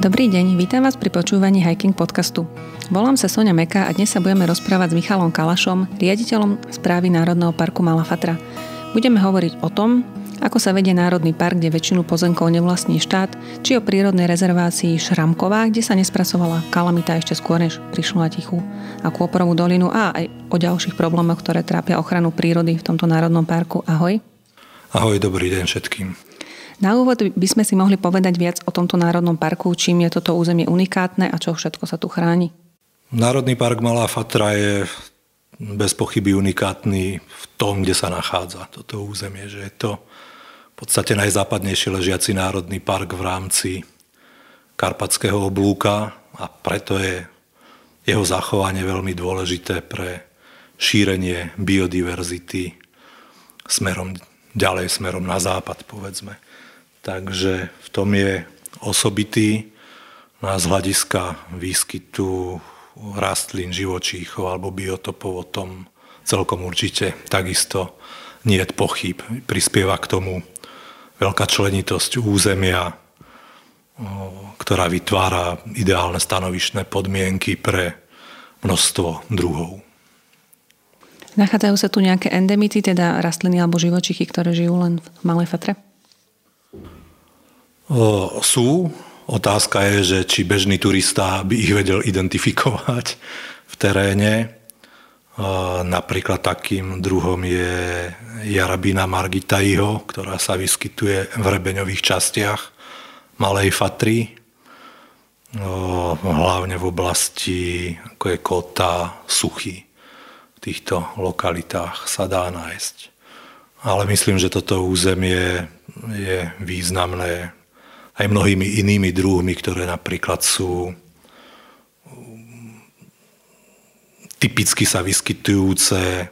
Dobrý deň, vítam vás pri počúvaní Hiking podcastu. Volám sa Sonia Meka a dnes sa budeme rozprávať s Michalom Kalašom, riaditeľom správy Národného parku Malá Fatra. Budeme hovoriť o tom, ako sa vedie Národný park, kde väčšinu pozemkov nevlastní štát, či o prírodnej rezervácii Šramková, kde sa nespracovala kalamita ešte skôr, než prišlo na tichú a Kôporovú dolinu a aj o ďalších problémoch, ktoré trápia ochranu prírody v tomto Národnom parku. Ahoj. Ahoj, dobrý deň všetkým. Na úvod by sme si mohli povedať viac o tomto národnom parku, čím je toto územie unikátne a čo všetko sa tu chráni. Národný park Malá Fatra je bez pochyby unikátny v tom, kde sa nachádza toto územie, že je to v podstate najzápadnejšie ležiaci národný park v rámci Karpatského oblúka a preto je jeho zachovanie veľmi dôležité pre šírenie biodiverzity smerom ďalej, smerom na západ, povedzme. Takže v tom je osobitý na z hľadiska výskytu rastlín, živočíchov alebo biotopov o tom celkom určite takisto nie je pochyb. Prispieva k tomu veľká členitosť územia, ktorá vytvára ideálne stanovišné podmienky pre množstvo druhov. Nachádzajú sa tu nejaké endemity, teda rastliny alebo živočichy, ktoré žijú len v Malej Fatre? Sú. Otázka je, že či bežný turista by ich vedel identifikovať v teréne. Napríklad takým druhom je Jarabina margitaiho, ktorá sa vyskytuje v rebeňových častiach Malej Fatry, hlavne v oblasti ako je Kota, Suchy. V týchto lokalitách sa dá nájsť. Ale myslím, že toto územie je významné aj mnohými inými druhmi, ktoré napríklad sú typicky sa vyskytujúce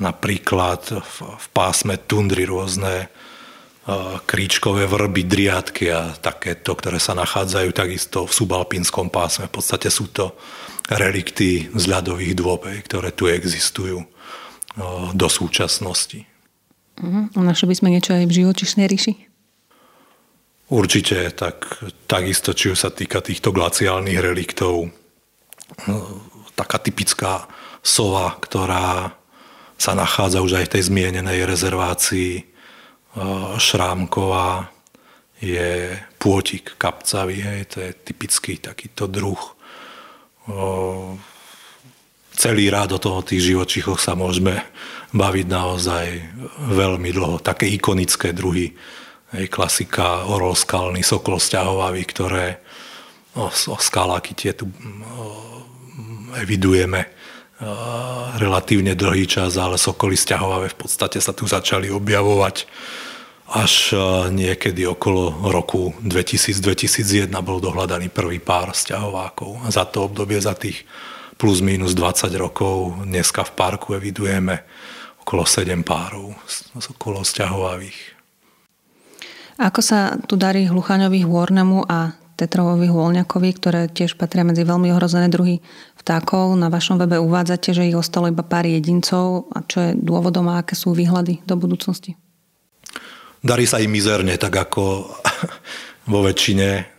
napríklad v, v pásme tundry rôzne kríčkové vrby, driadky a takéto, ktoré sa nachádzajú takisto v subalpínskom pásme. V podstate sú to relikty z ľadových dôb, ktoré tu existujú do súčasnosti. Uh-huh. Našli by sme niečo aj v živočišnej ríši? Určite, tak, takisto, či sa týka týchto glaciálnych reliktov, no, taká typická sova, ktorá sa nachádza už aj v tej zmienenej rezervácii e, Šrámková, je pôtik kapcavý, hej, to je typický takýto druh. O, celý rád o toho tých živočichoch sa môžeme baviť naozaj veľmi dlho. Také ikonické druhy Hej, klasika orol skalný, sokol sťahovavý, ktoré o, skaláky tie tu evidujeme relatívne dlhý čas, ale sokoly sťahovavé v podstate sa tu začali objavovať až niekedy okolo roku 2000-2001 bol dohľadaný prvý pár sťahovákov. A za to obdobie, za tých plus minus 20 rokov dneska v parku evidujeme okolo 7 párov okolo sťahovavých. Ako sa tu darí hluchaňovi hôrnemu a tetrovovi hôlňakovi, ktoré tiež patria medzi veľmi ohrozené druhy vtákov. Na vašom webe uvádzate, že ich ostalo iba pár jedincov a čo je dôvodom a aké sú výhľady do budúcnosti? Darí sa im mizerne, tak ako vo väčšine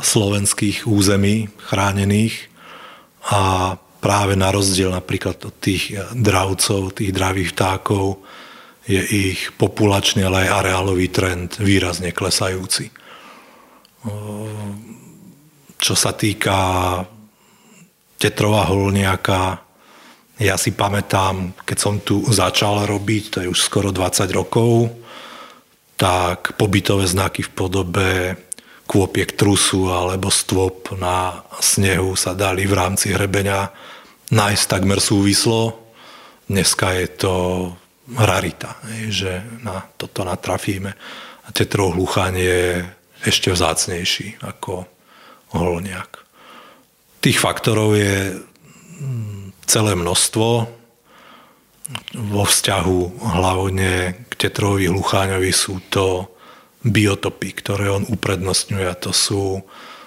slovenských území chránených a práve na rozdiel napríklad od tých dravcov, tých dravých vtákov, je ich populačný, ale aj areálový trend výrazne klesajúci. Čo sa týka Tetrova holniaka, ja si pamätám, keď som tu začal robiť, to je už skoro 20 rokov, tak pobytové znaky v podobe kôpiek trusu alebo stôp na snehu sa dali v rámci hrebenia nájsť takmer súvislo. Dneska je to rarita, že na toto natrafíme. A tetrov hluchaň je ešte vzácnejší ako holniak. Tých faktorov je mm, celé množstvo vo vzťahu hlavne k tetrovi hlucháňovi sú to biotopy, ktoré on uprednostňuje to sú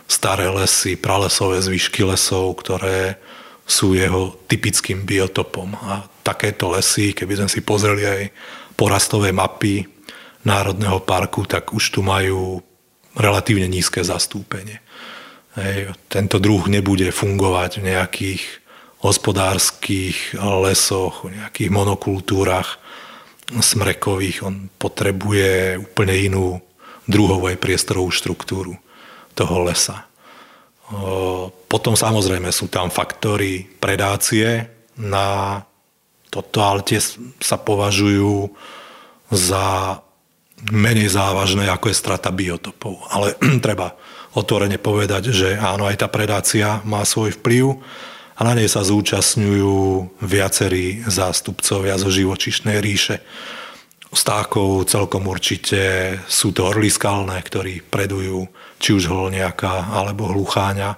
staré lesy, pralesové zvyšky lesov, ktoré sú jeho typickým biotopom. A takéto lesy, keby sme si pozreli aj porastové mapy Národného parku, tak už tu majú relatívne nízke zastúpenie. Hej, tento druh nebude fungovať v nejakých hospodárskych lesoch, v nejakých monokultúrach smrekových. On potrebuje úplne inú druhovú aj priestorovú štruktúru toho lesa. Potom samozrejme sú tam faktory predácie na toto, ale tie sa považujú za menej závažné, ako je strata biotopov. Ale treba otvorene povedať, že áno, aj tá predácia má svoj vplyv a na nej sa zúčastňujú viacerí zástupcovia zo živočišnej ríše. Stákov celkom určite sú to orly skalné, ktorí predujú či už holniaka alebo hlucháňa,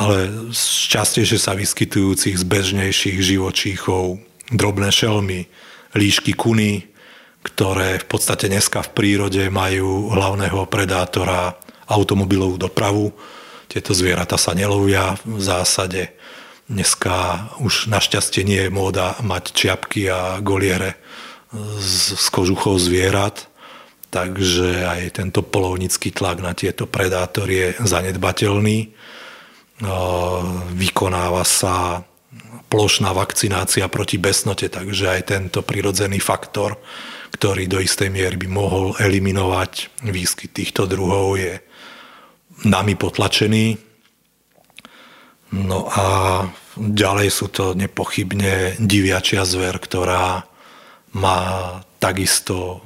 ale častejšie sa vyskytujúcich z bežnejších živočíchov drobné šelmy, líšky kuny, ktoré v podstate dneska v prírode majú hlavného predátora automobilovú dopravu. Tieto zvieratá sa nelovia v zásade. Dneska už našťastie nie je móda mať čiapky a goliere z, z kožuchov zvierat, takže aj tento polovnický tlak na tieto predátory je zanedbateľný. Vykonáva sa plošná vakcinácia proti besnote, takže aj tento prirodzený faktor, ktorý do istej miery by mohol eliminovať výskyt týchto druhov, je nami potlačený. No a ďalej sú to nepochybne diviačia zver, ktorá má takisto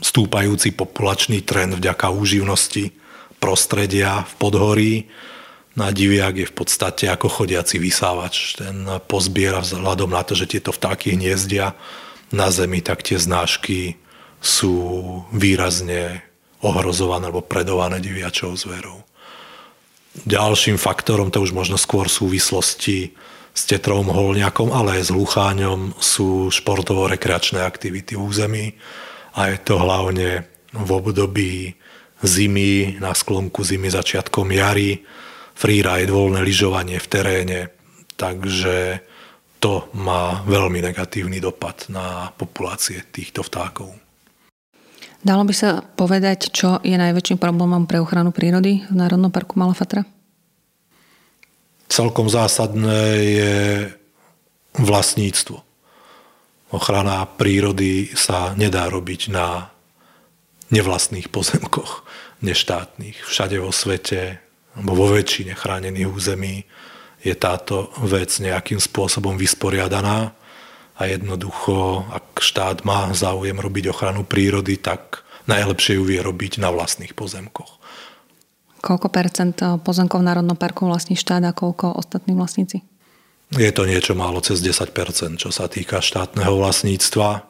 stúpajúci populačný trend vďaka úživnosti prostredia v podhorí. Na diviak je v podstate ako chodiaci vysávač. Ten pozbiera vzhľadom na to, že tieto vtáky hniezdia na zemi, tak tie znášky sú výrazne ohrozované alebo predované diviačou zverou. Ďalším faktorom, to už možno skôr súvislosti s tetrovým holňakom, ale aj s hlucháňom sú športovo-rekreačné aktivity v území a je to hlavne v období zimy, na sklonku zimy, začiatkom jary, freeride, voľné lyžovanie v teréne, takže to má veľmi negatívny dopad na populácie týchto vtákov. Dalo by sa povedať, čo je najväčším problémom pre ochranu prírody v Národnom parku Malafatra? Celkom zásadné je vlastníctvo. Ochrana prírody sa nedá robiť na nevlastných pozemkoch, neštátnych. Všade vo svete, alebo vo väčšine chránených území je táto vec nejakým spôsobom vysporiadaná a jednoducho, ak štát má záujem robiť ochranu prírody, tak najlepšie ju vie robiť na vlastných pozemkoch. Koľko percent pozemkov v Národnom parku vlastní štát a koľko ostatní vlastníci? Je to niečo málo cez 10 čo sa týka štátneho vlastníctva.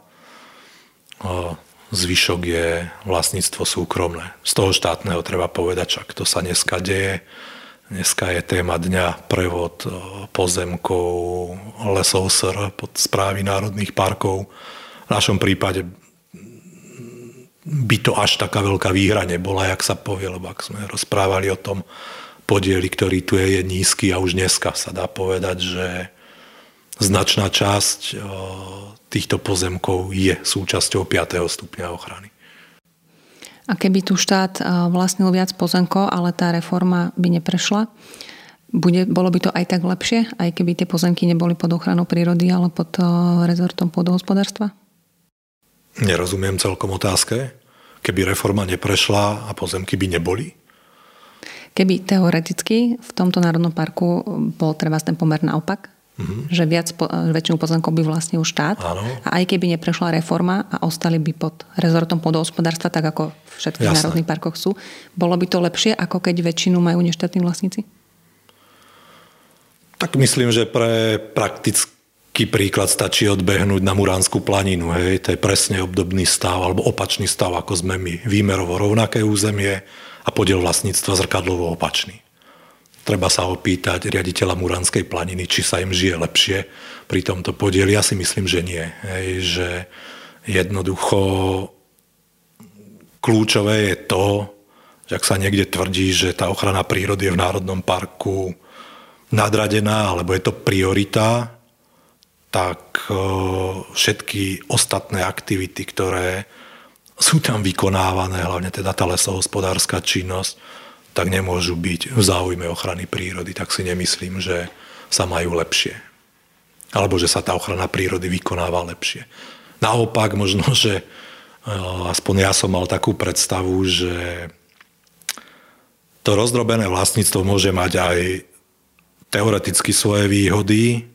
Zvyšok je vlastníctvo súkromné. Z toho štátneho treba povedať, čak to sa dneska deje Dneska je téma dňa prevod e, pozemkov lesov SR pod správy národných parkov. V našom prípade by to až taká veľká výhra nebola, jak sa povie, lebo ak sme rozprávali o tom podieli, ktorý tu je, je nízky a už dneska sa dá povedať, že značná časť týchto pozemkov je súčasťou 5. stupňa ochrany. A keby tu štát vlastnil viac pozemkov, ale tá reforma by neprešla, bude, bolo by to aj tak lepšie, aj keby tie pozemky neboli pod ochranou prírody, ale pod rezortom pôdohospodárstva? Nerozumiem celkom otázke. Keby reforma neprešla a pozemky by neboli? Keby teoreticky v tomto národnom parku bol treba ten pomer naopak, mm-hmm. že viac, väčšinu pozemkov by vlastnil štát. Áno. A aj keby neprešla reforma a ostali by pod rezortom podhospodárstva, tak ako v všetkých Jasné. národných parkoch sú, bolo by to lepšie, ako keď väčšinu majú neštátni vlastníci? Tak myslím, že pre praktický príklad stačí odbehnúť na Muránsku planinu. Hej. To je presne obdobný stav, alebo opačný stav, ako sme my. Výmerovo rovnaké územie a podiel vlastníctva zrkadlovo opačný. Treba sa opýtať riaditeľa Muranskej planiny, či sa im žije lepšie pri tomto podieli. Ja si myslím, že nie. Hej, že jednoducho kľúčové je to, že ak sa niekde tvrdí, že tá ochrana prírody je v Národnom parku nadradená, alebo je to priorita, tak všetky ostatné aktivity, ktoré sú tam vykonávané, hlavne teda tá lesohospodárska činnosť, tak nemôžu byť v záujme ochrany prírody, tak si nemyslím, že sa majú lepšie. Alebo že sa tá ochrana prírody vykonáva lepšie. Naopak možno, že eh, aspoň ja som mal takú predstavu, že to rozdrobené vlastníctvo môže mať aj teoreticky svoje výhody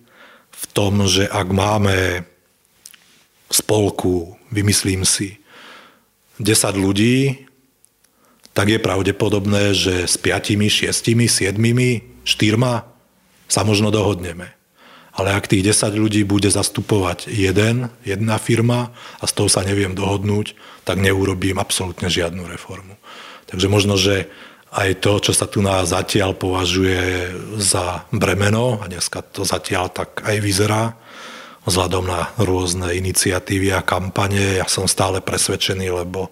v tom, že ak máme spolku, vymyslím si, 10 ľudí, tak je pravdepodobné, že s 5, 6, 7, 4 sa možno dohodneme. Ale ak tých 10 ľudí bude zastupovať jeden, jedna firma a z toho sa neviem dohodnúť, tak neurobím absolútne žiadnu reformu. Takže možno, že aj to, čo sa tu na zatiaľ považuje za bremeno, a dneska to zatiaľ tak aj vyzerá, vzhľadom na rôzne iniciatívy a kampane. Ja som stále presvedčený, lebo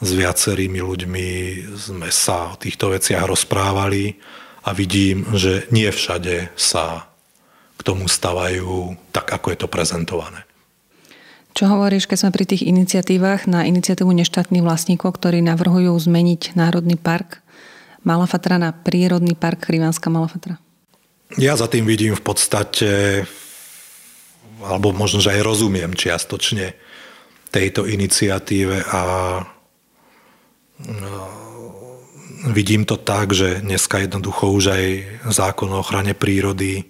s viacerými ľuďmi sme sa o týchto veciach rozprávali a vidím, že nie všade sa k tomu stavajú tak, ako je to prezentované. Čo hovoríš, keď sme pri tých iniciatívach na iniciatívu neštátnych vlastníkov, ktorí navrhujú zmeniť Národný park Malafatra na prírodný park Krivánska Malafatra? Ja za tým vidím v podstate alebo možno, že aj rozumiem čiastočne tejto iniciatíve a no, vidím to tak, že dneska jednoducho už aj zákon o ochrane prírody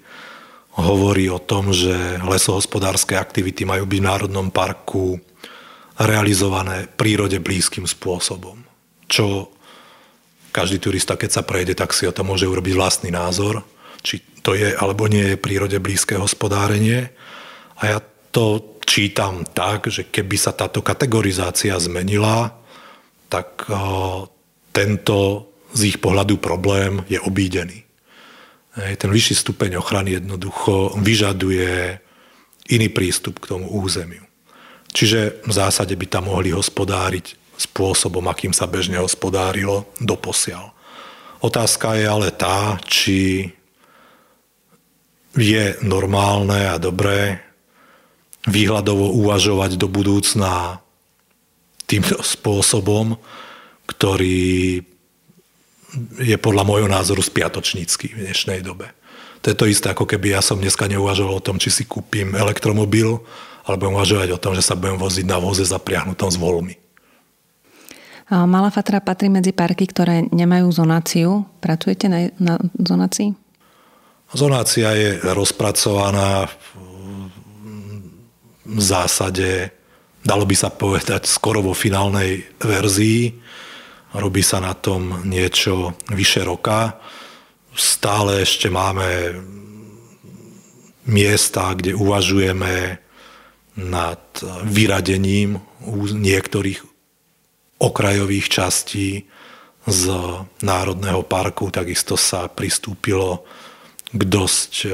hovorí o tom, že lesohospodárske aktivity majú byť v Národnom parku realizované prírode blízkym spôsobom. Čo každý turista, keď sa prejde, tak si o to môže urobiť vlastný názor, či to je alebo nie je prírode blízke hospodárenie. A ja to čítam tak, že keby sa táto kategorizácia zmenila, tak tento z ich pohľadu problém je obídený. Ten vyšší stupeň ochrany jednoducho vyžaduje iný prístup k tomu územiu. Čiže v zásade by tam mohli hospodáriť spôsobom, akým sa bežne hospodárilo doposiaľ. Otázka je ale tá, či je normálne a dobré výhľadovo uvažovať do budúcna týmto spôsobom, ktorý je podľa môjho názoru spiatočnícky v dnešnej dobe. To je to isté, ako keby ja som dneska neuvažoval o tom, či si kúpim elektromobil, alebo uvažovať o tom, že sa budem voziť na voze zapriahnutom s volmi. Malá Fatra patrí medzi parky, ktoré nemajú zonáciu. Pracujete na, na zonácii? Zonácia je rozpracovaná v zásade, dalo by sa povedať, skoro vo finálnej verzii. Robí sa na tom niečo vyše roka. Stále ešte máme miesta, kde uvažujeme nad vyradením niektorých okrajových častí z Národného parku. Takisto sa pristúpilo k dosť e,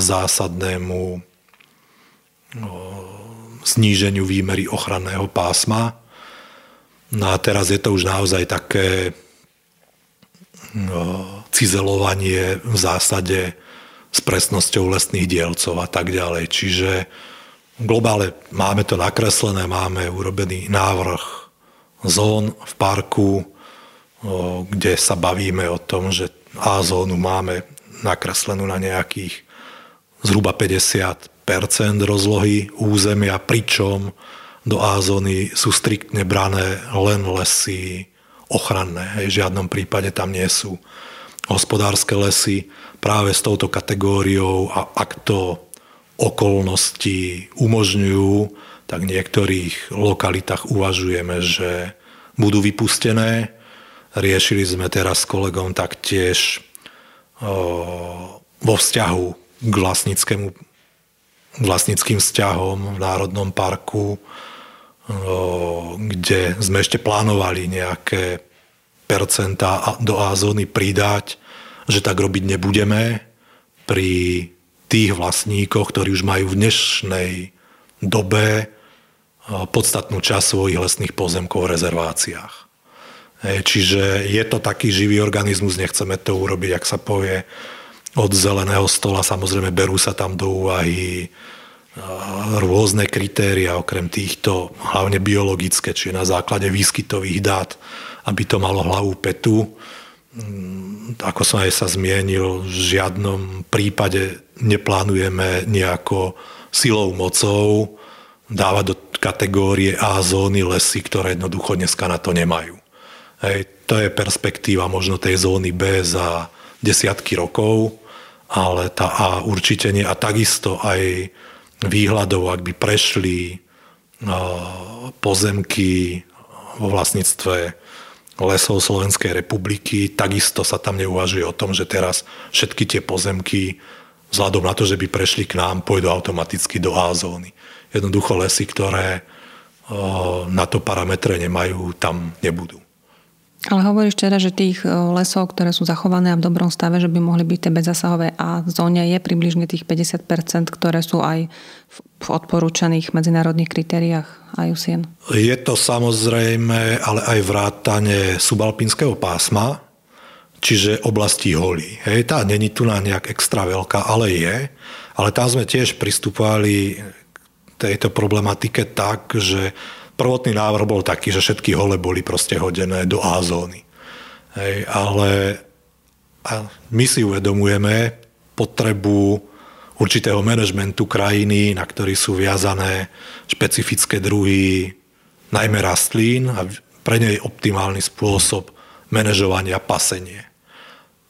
zásadnému zníženiu výmery ochranného pásma. No a teraz je to už naozaj také cizelovanie v zásade s presnosťou lesných dielcov a tak ďalej. Čiže globále máme to nakreslené, máme urobený návrh zón v parku, kde sa bavíme o tom, že A zónu máme nakreslenú na nejakých zhruba 50% rozlohy územia, pričom do A-zóny sú striktne brané len lesy ochranné. Hej, v žiadnom prípade tam nie sú hospodárske lesy práve s touto kategóriou a ak to okolnosti umožňujú, tak v niektorých lokalitách uvažujeme, že budú vypustené. Riešili sme teraz s kolegom taktiež vo vzťahu k vlastníckému vlastnickým vzťahom v Národnom parku, kde sme ešte plánovali nejaké percentá do A-zóny pridať, že tak robiť nebudeme pri tých vlastníkoch, ktorí už majú v dnešnej dobe podstatnú časť svojich lesných pozemkov v rezerváciách. Čiže je to taký živý organizmus, nechceme to urobiť, ak sa povie, od zeleného stola. Samozrejme berú sa tam do úvahy rôzne kritéria, okrem týchto, hlavne biologické, čiže na základe výskytových dát, aby to malo hlavu petu. Mm, ako som aj sa zmienil, v žiadnom prípade neplánujeme nejako silou mocou dávať do kategórie A zóny lesy, ktoré jednoducho dneska na to nemajú. Hej, to je perspektíva možno tej zóny B za desiatky rokov, ale tá A určite nie. A takisto aj výhľadov, ak by prešli pozemky vo vlastníctve lesov Slovenskej republiky, takisto sa tam neuvažuje o tom, že teraz všetky tie pozemky vzhľadom na to, že by prešli k nám, pôjdu automaticky do A zóny. Jednoducho lesy, ktoré na to parametre nemajú, tam nebudú. Ale hovoríš teda, že tých lesov, ktoré sú zachované a v dobrom stave, že by mohli byť tie bezzasahové a v zóne je približne tých 50%, ktoré sú aj v odporúčaných medzinárodných kritériách IUCN. Je to samozrejme, ale aj vrátane subalpínskeho pásma, čiže oblasti holí. Hej, tá není tu na nejak extra veľká, ale je. Ale tam sme tiež pristupovali tejto problematike tak, že prvotný návrh bol taký, že všetky hole boli proste hodené do A zóny. Hej, ale a my si uvedomujeme potrebu určitého manažmentu krajiny, na ktorý sú viazané špecifické druhy, najmä rastlín a pre nej optimálny spôsob manažovania pasenie.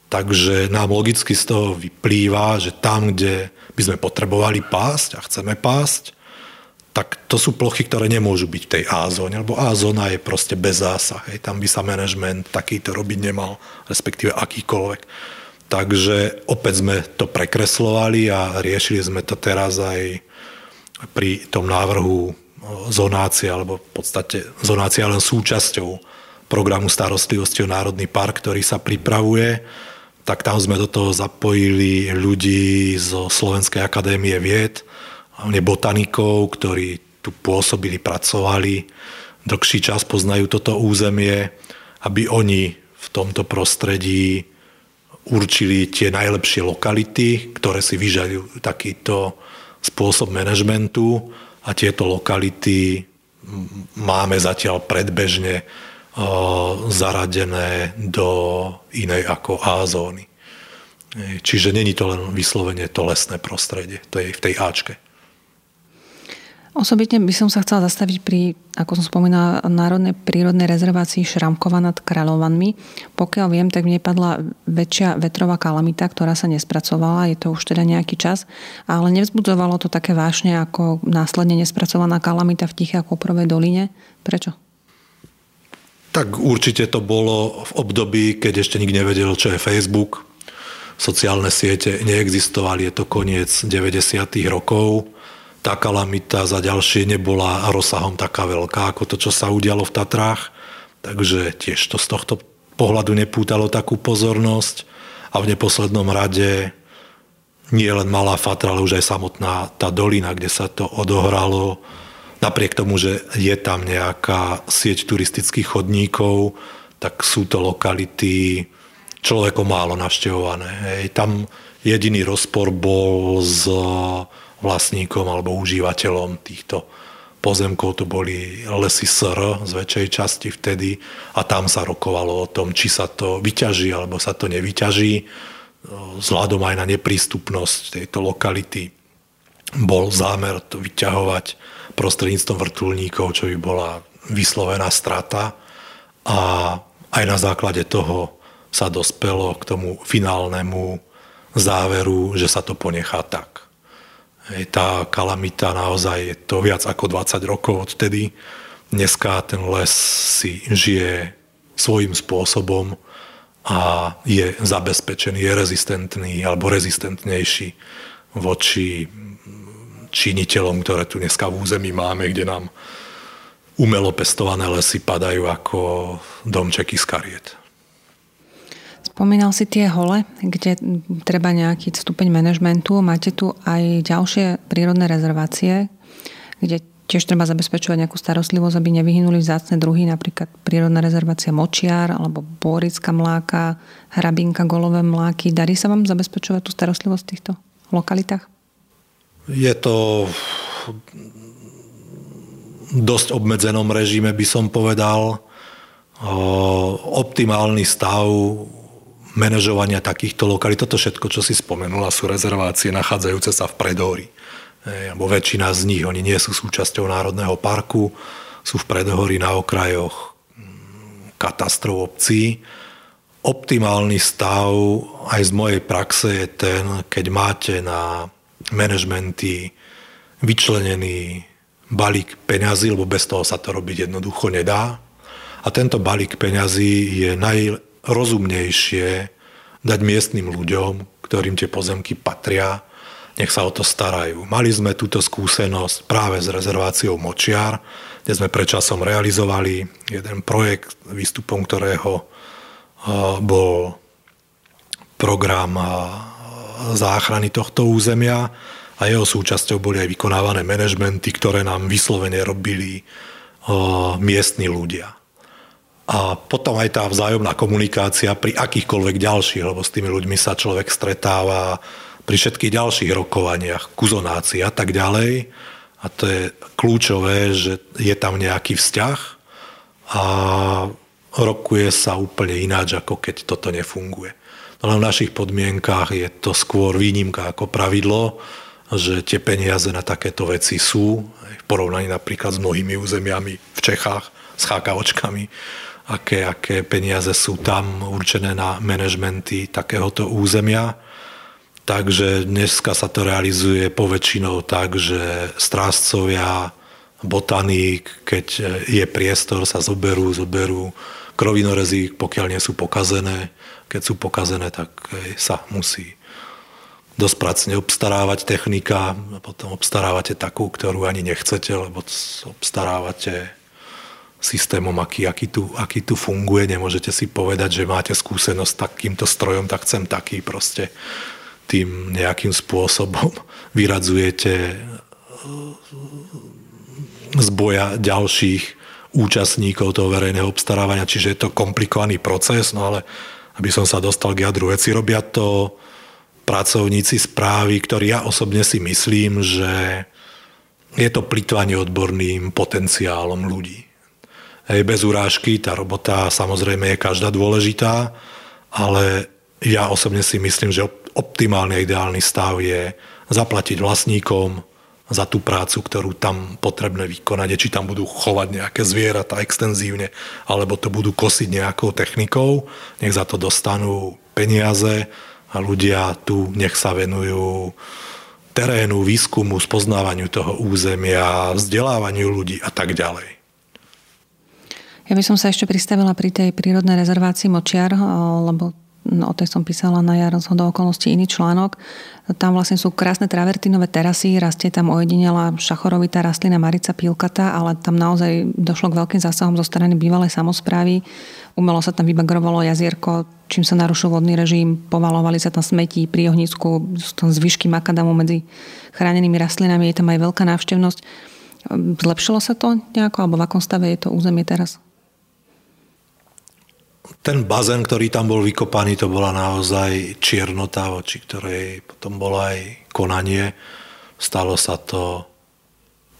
Takže nám logicky z toho vyplýva, že tam, kde by sme potrebovali pásť a chceme pásť, tak to sú plochy, ktoré nemôžu byť v tej A zóne, lebo A zóna je proste bez zásah. Hej. Tam by sa manažment takýto robiť nemal, respektíve akýkoľvek. Takže opäť sme to prekreslovali a riešili sme to teraz aj pri tom návrhu zonácie, alebo v podstate zonácia len súčasťou programu starostlivosti o Národný park, ktorý sa pripravuje. Tak tam sme do toho zapojili ľudí zo Slovenskej akadémie vied, hlavne botanikov, ktorí tu pôsobili, pracovali, dlhší čas poznajú toto územie, aby oni v tomto prostredí určili tie najlepšie lokality, ktoré si vyžadujú takýto spôsob manažmentu a tieto lokality máme zatiaľ predbežne zaradené do inej ako A zóny. Čiže není to len vyslovene to lesné prostredie, to je v tej Ačke. Osobitne by som sa chcela zastaviť pri, ako som spomínala, Národnej prírodnej rezervácii Šramkova nad Kráľovanmi. Pokiaľ viem, tak mne padla väčšia vetrová kalamita, ktorá sa nespracovala, je to už teda nejaký čas, ale nevzbudzovalo to také vášne ako následne nespracovaná kalamita v Tichej a Koprovej doline. Prečo? Tak určite to bolo v období, keď ešte nikto nevedel, čo je Facebook. Sociálne siete neexistovali, je to koniec 90. rokov tá kalamita za ďalšie nebola rozsahom taká veľká ako to, čo sa udialo v Tatrách. Takže tiež to z tohto pohľadu nepútalo takú pozornosť. A v neposlednom rade nie len Malá Fatra, ale už aj samotná tá dolina, kde sa to odohralo. Napriek tomu, že je tam nejaká sieť turistických chodníkov, tak sú to lokality človekom málo navštevované. Hej. Tam jediný rozpor bol s vlastníkom alebo užívateľom týchto pozemkov to boli lesy SR z väčšej časti vtedy a tam sa rokovalo o tom, či sa to vyťaží alebo sa to nevyťaží. Vzhľadom aj na neprístupnosť tejto lokality bol zámer to vyťahovať prostredníctvom vrtulníkov, čo by bola vyslovená strata a aj na základe toho sa dospelo k tomu finálnemu záveru, že sa to ponechá tak. Hej, tá kalamita naozaj je to viac ako 20 rokov odtedy. Dneska ten les si žije svojím spôsobom a je zabezpečený, je rezistentný alebo rezistentnejší voči činiteľom, ktoré tu dneska v území máme, kde nám umelo pestované lesy padajú ako domčeky z kariet. Spomínal si tie hole, kde treba nejaký stupeň manažmentu. Máte tu aj ďalšie prírodné rezervácie, kde tiež treba zabezpečovať nejakú starostlivosť, aby nevyhynuli vzácne druhy, napríklad prírodná rezervácia Močiar alebo Borická mláka, Hrabinka, Golové mláky. Darí sa vám zabezpečovať tú starostlivosť v týchto lokalitách? Je to dosť obmedzenom režime by som povedal. Optimálny stav manažovania takýchto lokalít, toto všetko, čo si spomenula, sú rezervácie nachádzajúce sa v Predóri. Alebo väčšina z nich, oni nie sú súčasťou Národného parku, sú v Predohorí na okrajoch mm, katastrov obcí. Optimálny stav aj z mojej praxe je ten, keď máte na manažmenty vyčlenený balík peňazí, lebo bez toho sa to robiť jednoducho nedá. A tento balík peňazí je najrozumnejšie dať miestnym ľuďom, ktorým tie pozemky patria, nech sa o to starajú. Mali sme túto skúsenosť práve s rezerváciou Močiar, kde sme predčasom realizovali jeden projekt, výstupom ktorého bol program záchrany tohto územia a jeho súčasťou boli aj vykonávané manažmenty, ktoré nám vyslovene robili o, miestni ľudia. A potom aj tá vzájomná komunikácia pri akýchkoľvek ďalších, lebo s tými ľuďmi sa človek stretáva pri všetkých ďalších rokovaniach, kuzonácii a tak ďalej. A to je kľúčové, že je tam nejaký vzťah a rokuje sa úplne ináč, ako keď toto nefunguje. No v našich podmienkách je to skôr výnimka ako pravidlo že tie peniaze na takéto veci sú, v porovnaní napríklad s mnohými územiami Čechách, s chákavočkami, aké, aké peniaze sú tam určené na manažmenty takéhoto územia. Takže dneska sa to realizuje poväčšinou tak, že strážcovia, botaník, keď je priestor, sa zoberú, zoberú krovinorezy, pokiaľ nie sú pokazené. Keď sú pokazené, tak sa musí dosť pracne obstarávať technika, potom obstarávate takú, ktorú ani nechcete, lebo obstarávate systémom, aký, aký, tu, aký tu funguje. Nemôžete si povedať, že máte skúsenosť s takýmto strojom, tak chcem taký proste. Tým nejakým spôsobom vyradzujete z boja ďalších účastníkov toho verejného obstarávania, čiže je to komplikovaný proces, no ale aby som sa dostal k jadru veci, robia to pracovníci správy, ktorí ja osobne si myslím, že je to plitvanie odborným potenciálom ľudí. Hej, bez urážky, tá robota samozrejme je každá dôležitá, ale ja osobne si myslím, že optimálny a ideálny stav je zaplatiť vlastníkom za tú prácu, ktorú tam potrebné vykonať, či tam budú chovať nejaké zvieratá extenzívne, alebo to budú kosiť nejakou technikou, nech za to dostanú peniaze, a ľudia tu nech sa venujú terénu, výskumu, spoznávaniu toho územia, vzdelávaniu ľudí a tak ďalej. Ja by som sa ešte pristavila pri tej prírodnej rezervácii Močiar, lebo o tej som písala na jar z okolností iný článok. Tam vlastne sú krásne travertinové terasy, rastie tam ojedinela šachorovitá rastlina Marica pilkata, ale tam naozaj došlo k veľkým zásahom zo strany bývalej samozprávy. Umelo sa tam vybagrovalo jazierko, čím sa narušil vodný režim, povalovali sa tam smetí pri ohnisku, tam zvyšky makadamu medzi chránenými rastlinami, je tam aj veľká návštevnosť. Zlepšilo sa to nejako, alebo v akom stave je to územie teraz? Ten bazén, ktorý tam bol vykopaný, to bola naozaj čiernota, voči ktorej potom bolo aj konanie. Stalo sa to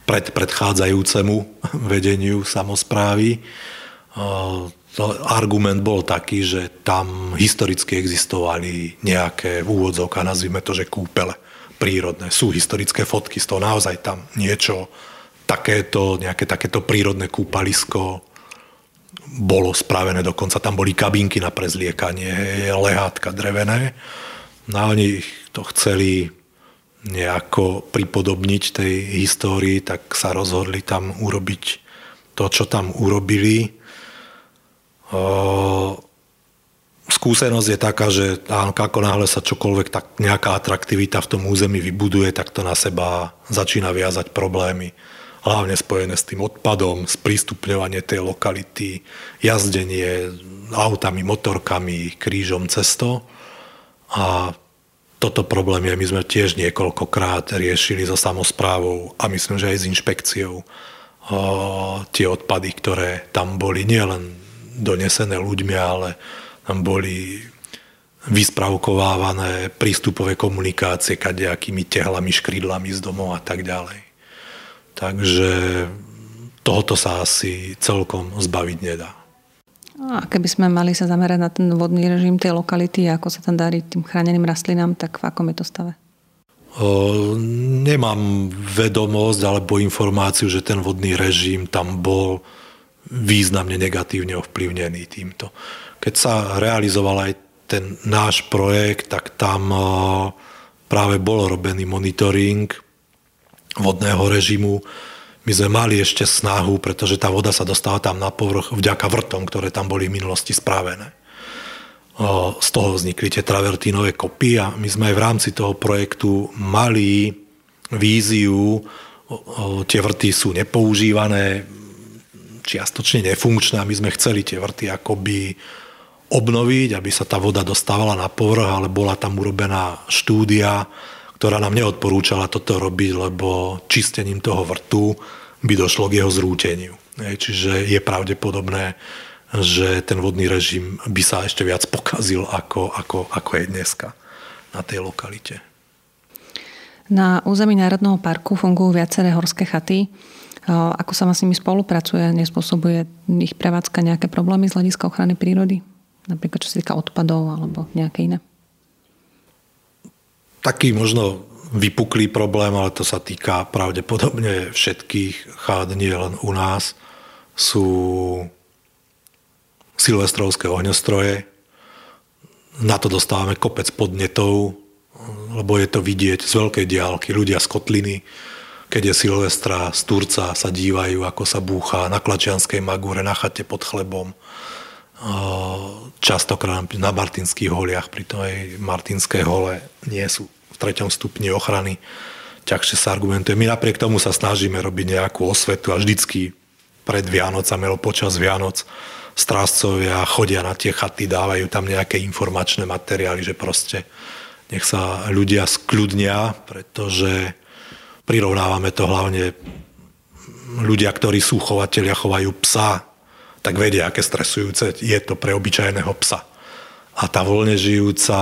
pred predchádzajúcemu vedeniu samozprávy. To argument bol taký, že tam historicky existovali nejaké v úvodzovkách, nazvime to, že kúpele prírodné. Sú historické fotky z toho, naozaj tam niečo takéto, nejaké takéto prírodné kúpalisko bolo spravené, dokonca tam boli kabinky na prezliekanie, lehátka drevené. No a oni to chceli nejako pripodobniť tej histórii, tak sa rozhodli tam urobiť to, čo tam urobili. Skúsenosť je taká, že ako náhle sa čokoľvek, tak nejaká atraktivita v tom území vybuduje, tak to na seba začína viazať problémy hlavne spojené s tým odpadom, sprístupňovanie tej lokality, jazdenie autami, motorkami, krížom cesto. A toto problém je, my sme tiež niekoľkokrát riešili so samozprávou a myslím, že aj s inšpekciou o, tie odpady, ktoré tam boli nielen donesené ľuďmi, ale tam boli vyspravkovávané prístupové komunikácie kadejakými tehlami, škrídlami z domov a tak ďalej. Takže tohoto sa asi celkom zbaviť nedá. A keby sme mali sa zamerať na ten vodný režim tej lokality, ako sa tam darí tým chráneným rastlinám, tak v akom je to stave? O, nemám vedomosť alebo informáciu, že ten vodný režim tam bol významne negatívne ovplyvnený týmto. Keď sa realizoval aj ten náš projekt, tak tam práve bol robený monitoring vodného režimu. My sme mali ešte snahu, pretože tá voda sa dostala tam na povrch vďaka vrtom, ktoré tam boli v minulosti správené z toho vznikli tie travertínové kopy a my sme aj v rámci toho projektu mali víziu, tie vrty sú nepoužívané, čiastočne nefunkčné a my sme chceli tie vrty akoby obnoviť, aby sa tá voda dostávala na povrch, ale bola tam urobená štúdia, ktorá nám neodporúčala toto robiť, lebo čistením toho vrtu by došlo k jeho zrúteniu. Čiže je pravdepodobné, že ten vodný režim by sa ešte viac pokazil, ako, ako, ako je dneska na tej lokalite. Na území Národného parku fungujú viaceré horské chaty. Ako sa s nimi spolupracuje? Nespôsobuje ich prevádzka nejaké problémy z hľadiska ochrany prírody? Napríklad čo sa týka odpadov alebo nejaké iné? Taký možno vypuklý problém, ale to sa týka pravdepodobne všetkých chát, nie len u nás, sú silvestrovské ohňostroje. Na to dostávame kopec podnetov, lebo je to vidieť z veľkej diálky. Ľudia z Kotliny, keď je Silvestra, z Turca sa dívajú, ako sa búcha na Klačianskej Magúre, na chate pod chlebom. Častokrát na Martinských holiach, pri tej Martinskej hole nie sú v treťom stupni ochrany. Ťažšie sa argumentuje. My napriek tomu sa snažíme robiť nejakú osvetu a vždycky pred Vianocami alebo počas Vianoc strážcovia chodia na tie chaty, dávajú tam nejaké informačné materiály, že proste nech sa ľudia skľudnia, pretože prirovnávame to hlavne ľudia, ktorí sú chovateľia, chovajú psa, tak vedia, aké stresujúce je to pre obyčajného psa. A tá voľne žijúca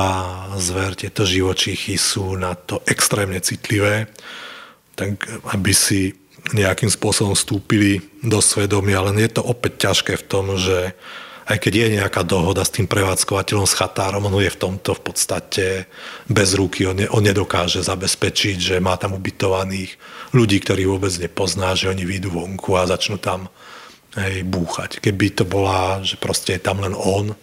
zver, tieto živočíchy sú na to extrémne citlivé, tak aby si nejakým spôsobom vstúpili do svedomia, len je to opäť ťažké v tom, že aj keď je nejaká dohoda s tým prevádzkovateľom, s chatárom, on je v tomto v podstate bez ruky, on, ne, on nedokáže zabezpečiť, že má tam ubytovaných ľudí, ktorých vôbec nepozná, že oni vyjdú vonku a začnú tam hej, búchať. Keby to bola, že proste je tam len on,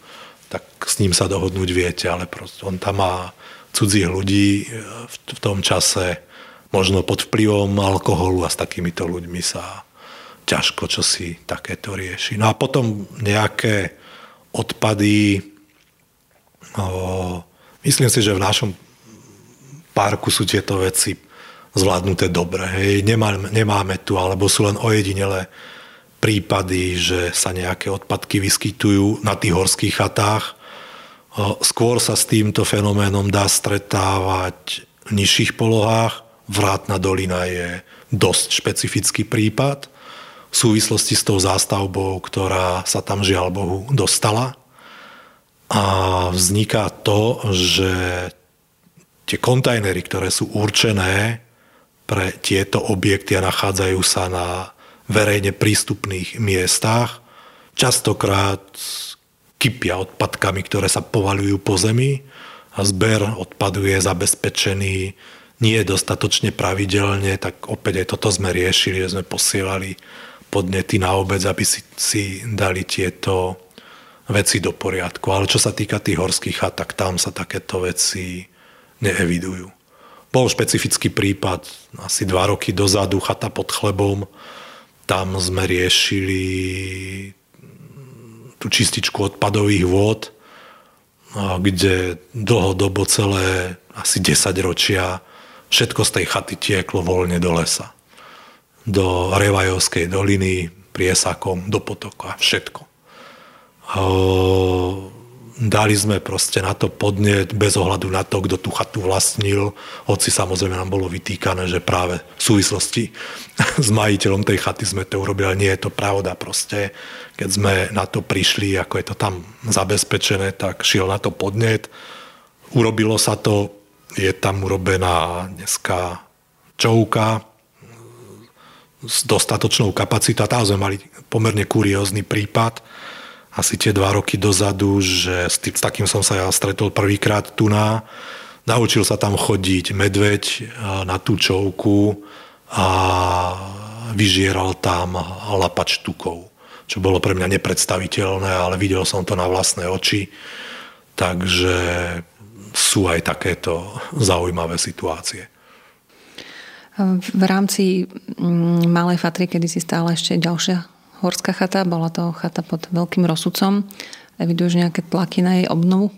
tak s ním sa dohodnúť viete, ale proste on tam má cudzích ľudí v, v tom čase, možno pod vplyvom alkoholu a s takýmito ľuďmi sa ťažko čo si takéto rieši. No a potom nejaké odpady, o, myslím si, že v našom parku sú tieto veci zvládnuté dobre. Hej. Nemáme, nemáme tu, alebo sú len ojedinele prípady, že sa nejaké odpadky vyskytujú na tých horských chatách. Skôr sa s týmto fenoménom dá stretávať v nižších polohách, Vrátna dolina je dosť špecifický prípad v súvislosti s tou zástavbou, ktorá sa tam žiaľ Bohu dostala. A vzniká to, že tie kontajnery, ktoré sú určené pre tieto objekty a nachádzajú sa na verejne prístupných miestach, častokrát kypia odpadkami, ktoré sa povalujú po zemi a zber odpadu je zabezpečený nie je dostatočne pravidelne, tak opäť aj toto sme riešili, že sme posielali podnety na obec, aby si, si dali tieto veci do poriadku. Ale čo sa týka tých horských chat, tak tam sa takéto veci neevidujú. Bol špecifický prípad asi dva roky dozadu, chata pod chlebom. Tam sme riešili tú čističku odpadových vôd, kde dlhodobo celé asi 10 ročia Všetko z tej chaty tieklo voľne do lesa. Do Revajovskej doliny, priesakom, do potoka, všetko. Dali sme proste na to podnieť bez ohľadu na to, kto tú chatu vlastnil, hoci samozrejme nám bolo vytýkané, že práve v súvislosti s majiteľom tej chaty sme to urobili, ale nie je to pravda proste. Keď sme na to prišli, ako je to tam zabezpečené, tak šiel na to podnet. Urobilo sa to je tam urobená dneska čouka, s dostatočnou kapacitou. Tam sme mali pomerne kuriózny prípad, asi tie dva roky dozadu, že s, tým, s takým som sa ja stretol prvýkrát tu na. Naučil sa tam chodiť medveď na tú čovku a vyžieral tam lapač tukov, čo bolo pre mňa nepredstaviteľné, ale videl som to na vlastné oči. Takže sú aj takéto zaujímavé situácie. V rámci mm, Malej Fatry, kedy si stála ešte ďalšia horská chata, bola to chata pod veľkým rozsudcom. Eviduješ nejaké tlaky na jej obnovu?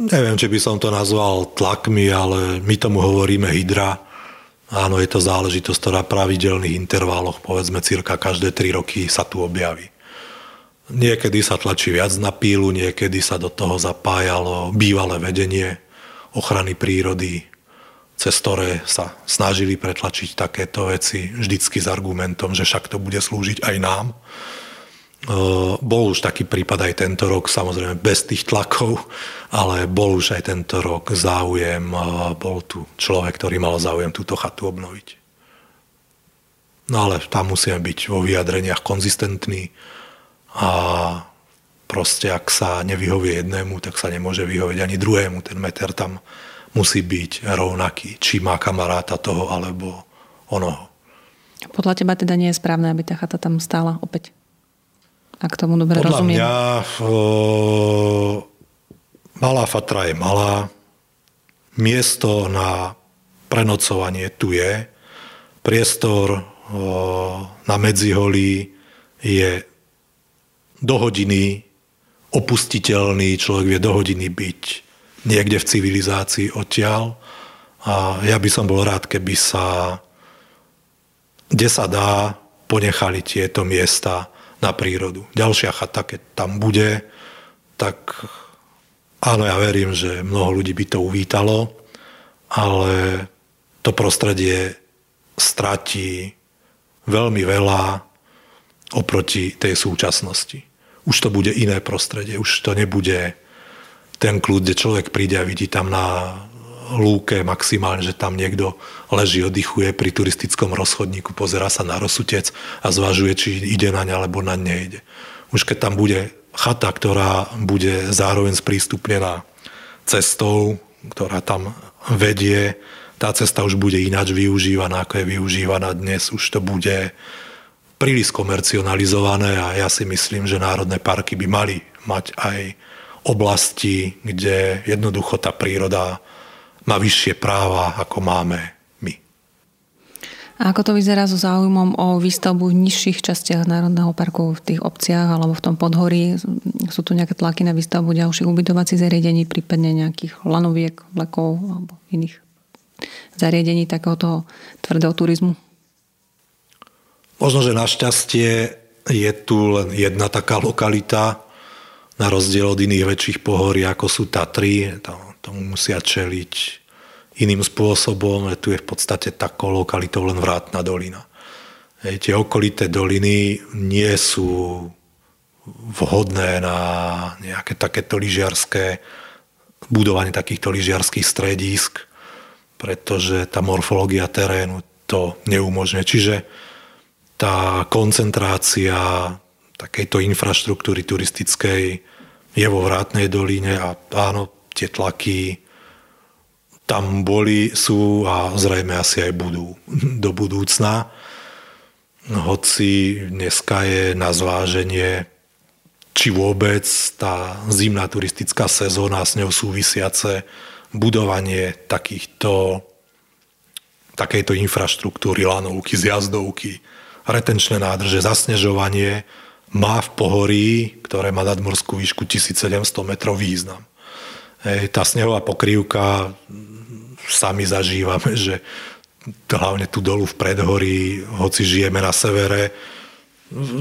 Neviem, či by som to nazval tlakmi, ale my tomu hovoríme hydra. Áno, je to záležitosť, ktorá pravidelných intervaloch, povedzme cirka každé 3 roky sa tu objaví. Niekedy sa tlačí viac na pílu, niekedy sa do toho zapájalo bývalé vedenie ochrany prírody, cez ktoré sa snažili pretlačiť takéto veci vždycky s argumentom, že však to bude slúžiť aj nám. E, bol už taký prípad aj tento rok, samozrejme bez tých tlakov, ale bol už aj tento rok záujem, e, bol tu človek, ktorý mal záujem túto chatu obnoviť. No ale tam musíme byť vo vyjadreniach konzistentní a proste ak sa nevyhovie jednému, tak sa nemôže vyhovieť ani druhému. Ten meter tam musí byť rovnaký, či má kamaráta toho alebo onoho. Podľa teba teda nie je správne, aby tá chata tam stála opäť? Ak tomu dobre Podľa rozumiem. mňa o, malá fatra je malá, miesto na prenocovanie tu je, priestor o, na medziholí je do hodiny opustiteľný, človek vie do hodiny byť niekde v civilizácii odtiaľ. A ja by som bol rád, keby sa, kde sa dá, ponechali tieto miesta na prírodu. Ďalšia chata, keď tam bude, tak áno, ja verím, že mnoho ľudí by to uvítalo, ale to prostredie stratí veľmi veľa oproti tej súčasnosti. Už to bude iné prostredie, už to nebude ten kľud, kde človek príde a vidí tam na lúke maximálne, že tam niekto leží, oddychuje pri turistickom rozchodníku, pozera sa na rozsutec a zvažuje, či ide na ne alebo na nejde. Už keď tam bude chata, ktorá bude zároveň sprístupnená cestou, ktorá tam vedie, tá cesta už bude ináč využívaná, ako je využívaná dnes. Už to bude príliš komercionalizované a ja si myslím, že národné parky by mali mať aj oblasti, kde jednoducho tá príroda má vyššie práva, ako máme my. A ako to vyzerá so záujmom o výstavbu v nižších častiach Národného parku, v tých obciach alebo v tom podhorí? Sú tu nejaké tlaky na výstavbu ďalších ubytovacích zariadení, prípadne nejakých lanoviek, vlekov alebo iných zariadení takéhoto tvrdého turizmu? Možno, že našťastie je tu len jedna taká lokalita, na rozdiel od iných väčších pohorí, ako sú Tatry, to, tomu musia čeliť iným spôsobom, tu je v podstate takou lokalitou len vrátna dolina. Hej, tie okolité doliny nie sú vhodné na nejaké takéto lyžiarské budovanie takýchto lyžiarských stredisk, pretože tá morfológia terénu to neumožňuje. Čiže tá koncentrácia takejto infraštruktúry turistickej je vo Vrátnej doline a áno, tie tlaky tam boli, sú a zrejme asi aj budú do budúcna. Hoci dneska je na zváženie, či vôbec tá zimná turistická sezóna s ňou súvisiace budovanie takýchto takejto infraštruktúry, lanovky, zjazdovky, retenčné nádrže, zasnežovanie, má v pohorí, ktoré má nadmorskú výšku 1700 metrov význam. Hej, tá snehová pokrývka, sami zažívame, že hlavne tu dolu v predhorí, hoci žijeme na severe,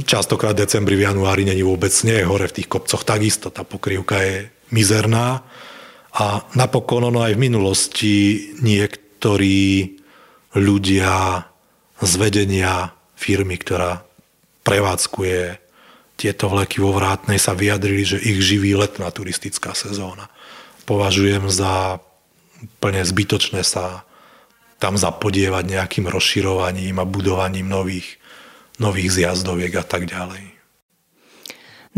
častokrát v decembri, v januári není vôbec sneh, hore v tých kopcoch takisto, tá pokrývka je mizerná. A napokon ono aj v minulosti niektorí ľudia z vedenia firmy, ktorá prevádzkuje tieto vleky vo Vrátnej sa vyjadrili, že ich živí letná turistická sezóna. Považujem za plne zbytočné sa tam zapodievať nejakým rozširovaním a budovaním nových, nových zjazdoviek a tak ďalej.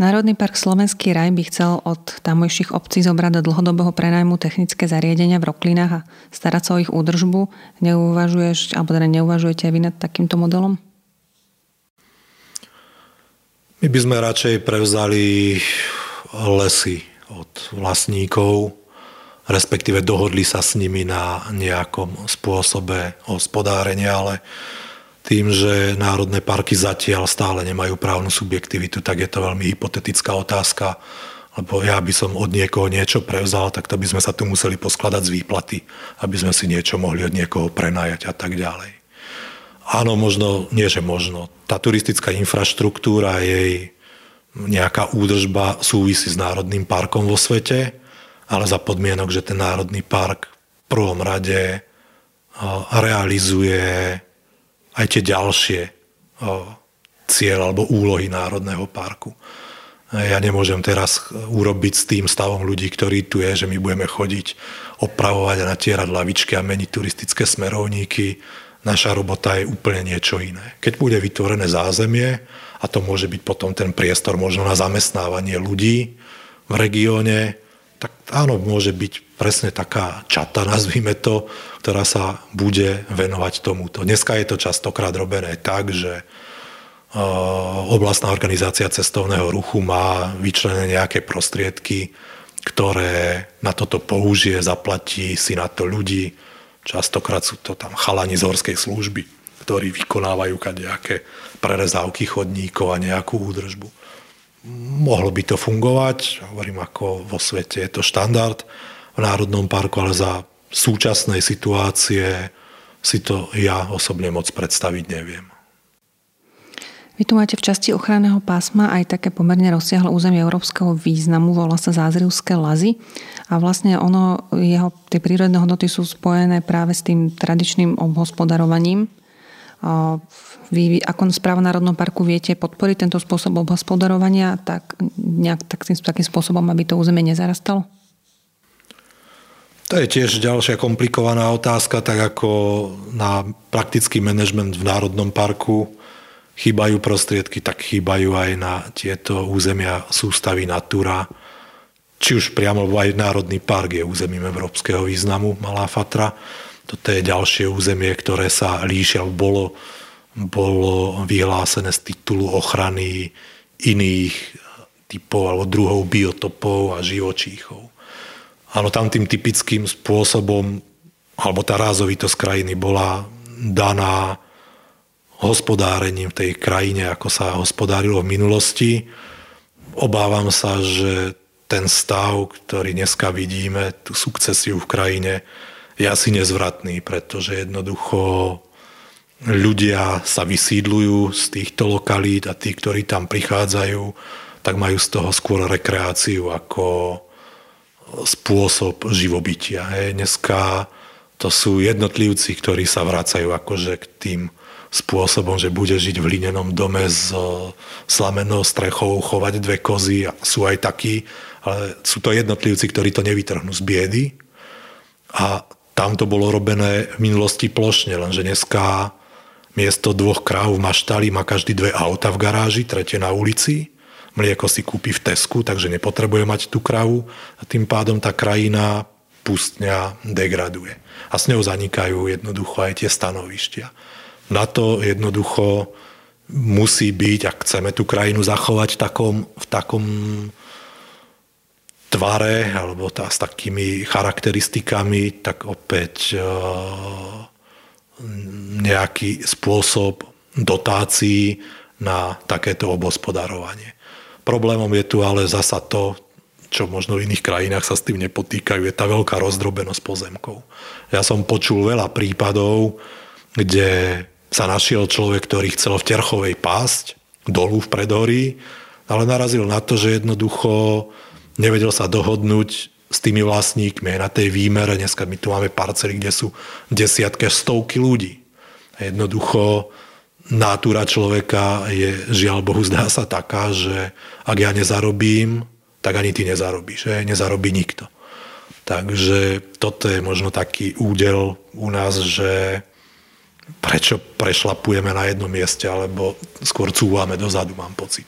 Národný park Slovenský raj by chcel od tamojších obcí zobrať do dlhodobého prenajmu technické zariadenia v Roklinách a starať sa o ich údržbu. Neuvažuješ, alebo teda neuvažujete vy nad takýmto modelom? My by sme radšej prevzali lesy od vlastníkov, respektíve dohodli sa s nimi na nejakom spôsobe hospodárenia, ale tým, že národné parky zatiaľ stále nemajú právnu subjektivitu, tak je to veľmi hypotetická otázka, lebo ja by som od niekoho niečo prevzal, tak to by sme sa tu museli poskladať z výplaty, aby sme si niečo mohli od niekoho prenajať a tak ďalej. Áno, možno, nie že možno. Tá turistická infraštruktúra, jej nejaká údržba súvisí s národným parkom vo svete, ale za podmienok, že ten národný park v prvom rade realizuje aj tie ďalšie cieľ alebo úlohy Národného parku. Ja nemôžem teraz urobiť s tým stavom ľudí, ktorí tu je, že my budeme chodiť, opravovať a natierať lavičky a meniť turistické smerovníky, Naša robota je úplne niečo iné. Keď bude vytvorené zázemie, a to môže byť potom ten priestor možno na zamestnávanie ľudí v regióne, tak áno, môže byť presne taká čata, nazvime to, ktorá sa bude venovať tomuto. Dneska je to častokrát robené tak, že oblastná organizácia cestovného ruchu má vyčlenené nejaké prostriedky, ktoré na toto použije, zaplatí si na to ľudí, Častokrát sú to tam chalani z horskej služby, ktorí vykonávajú nejaké prerezávky chodníkov a nejakú údržbu. Mohlo by to fungovať, hovorím ako vo svete je to štandard v Národnom parku, ale za súčasnej situácie si to ja osobne moc predstaviť neviem. Vy tu máte v časti ochranného pásma aj také pomerne rozsiahle územie európskeho významu, volá sa Zázrivské lazy a vlastne ono, jeho, tie prírodné hodnoty sú spojené práve s tým tradičným obhospodarovaním. Vy, ako správa Národnom parku viete podporiť tento spôsob obhospodarovania tak, nejak, tak, takým spôsobom, aby to územie nezarastalo? To je tiež ďalšia komplikovaná otázka, tak ako na praktický manažment v Národnom parku chýbajú prostriedky, tak chýbajú aj na tieto územia sústavy Natura. Či už priamo aj Národný park je územím európskeho významu, Malá Fatra. Toto je ďalšie územie, ktoré sa líšia, bolo, bolo vyhlásené z titulu ochrany iných typov alebo druhov biotopov a živočíchov. Áno, tam tým typickým spôsobom, alebo tá rázovitosť krajiny bola daná hospodárením v tej krajine, ako sa hospodárilo v minulosti. Obávam sa, že ten stav, ktorý dneska vidíme, tú sukcesiu v krajine, je asi nezvratný, pretože jednoducho ľudia sa vysídlujú z týchto lokalít a tí, ktorí tam prichádzajú, tak majú z toho skôr rekreáciu ako spôsob živobytia. Hej. Dneska to sú jednotlivci, ktorí sa vracajú akože k tým spôsobom, že bude žiť v hlinenom dome s slamenou strechou, chovať dve kozy. Sú aj takí, ale sú to jednotlivci, ktorí to nevytrhnú z biedy. A tam to bolo robené v minulosti plošne, lenže dneska miesto dvoch kráv v maštali má každý dve auta v garáži, tretie na ulici. Mlieko si kúpi v Tesku, takže nepotrebuje mať tú kravu a tým pádom tá krajina pustňa degraduje. A s ňou zanikajú jednoducho aj tie stanovištia. Na to jednoducho musí byť, ak chceme tú krajinu zachovať v takom, v takom tvare alebo tá, s takými charakteristikami, tak opäť e, nejaký spôsob dotácií na takéto obospodarovanie. Problémom je tu ale zasa to, čo možno v iných krajinách sa s tým nepotýkajú, je tá veľká rozdrobenosť pozemkov. Ja som počul veľa prípadov, kde sa našiel človek, ktorý chcel v Terchovej pásť dolu v Predorí, ale narazil na to, že jednoducho nevedel sa dohodnúť s tými vlastníkmi na tej výmere. Dneska my tu máme parcely, kde sú desiatky, stovky ľudí. Jednoducho nátura človeka je, žiaľ Bohu, zdá sa taká, že ak ja nezarobím, tak ani ty nezarobíš. Že? Nezarobí nikto. Takže toto je možno taký údel u nás, že prečo prešlapujeme na jednom mieste, alebo skôr cúvame dozadu, mám pocit.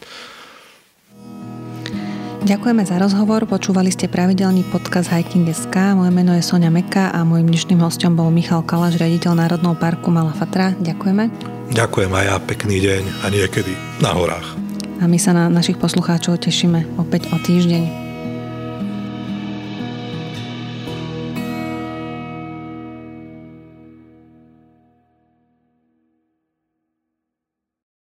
Ďakujeme za rozhovor, počúvali ste pravidelný podcast Hiking.sk, moje meno je Sonia Meka a môjim dnešným hostom bol Michal Kalaš, riaditeľ Národného parku Malá Fatra. Ďakujeme. Ďakujem aj ja, pekný deň a niekedy na horách. A my sa na našich poslucháčov tešíme opäť o týždeň.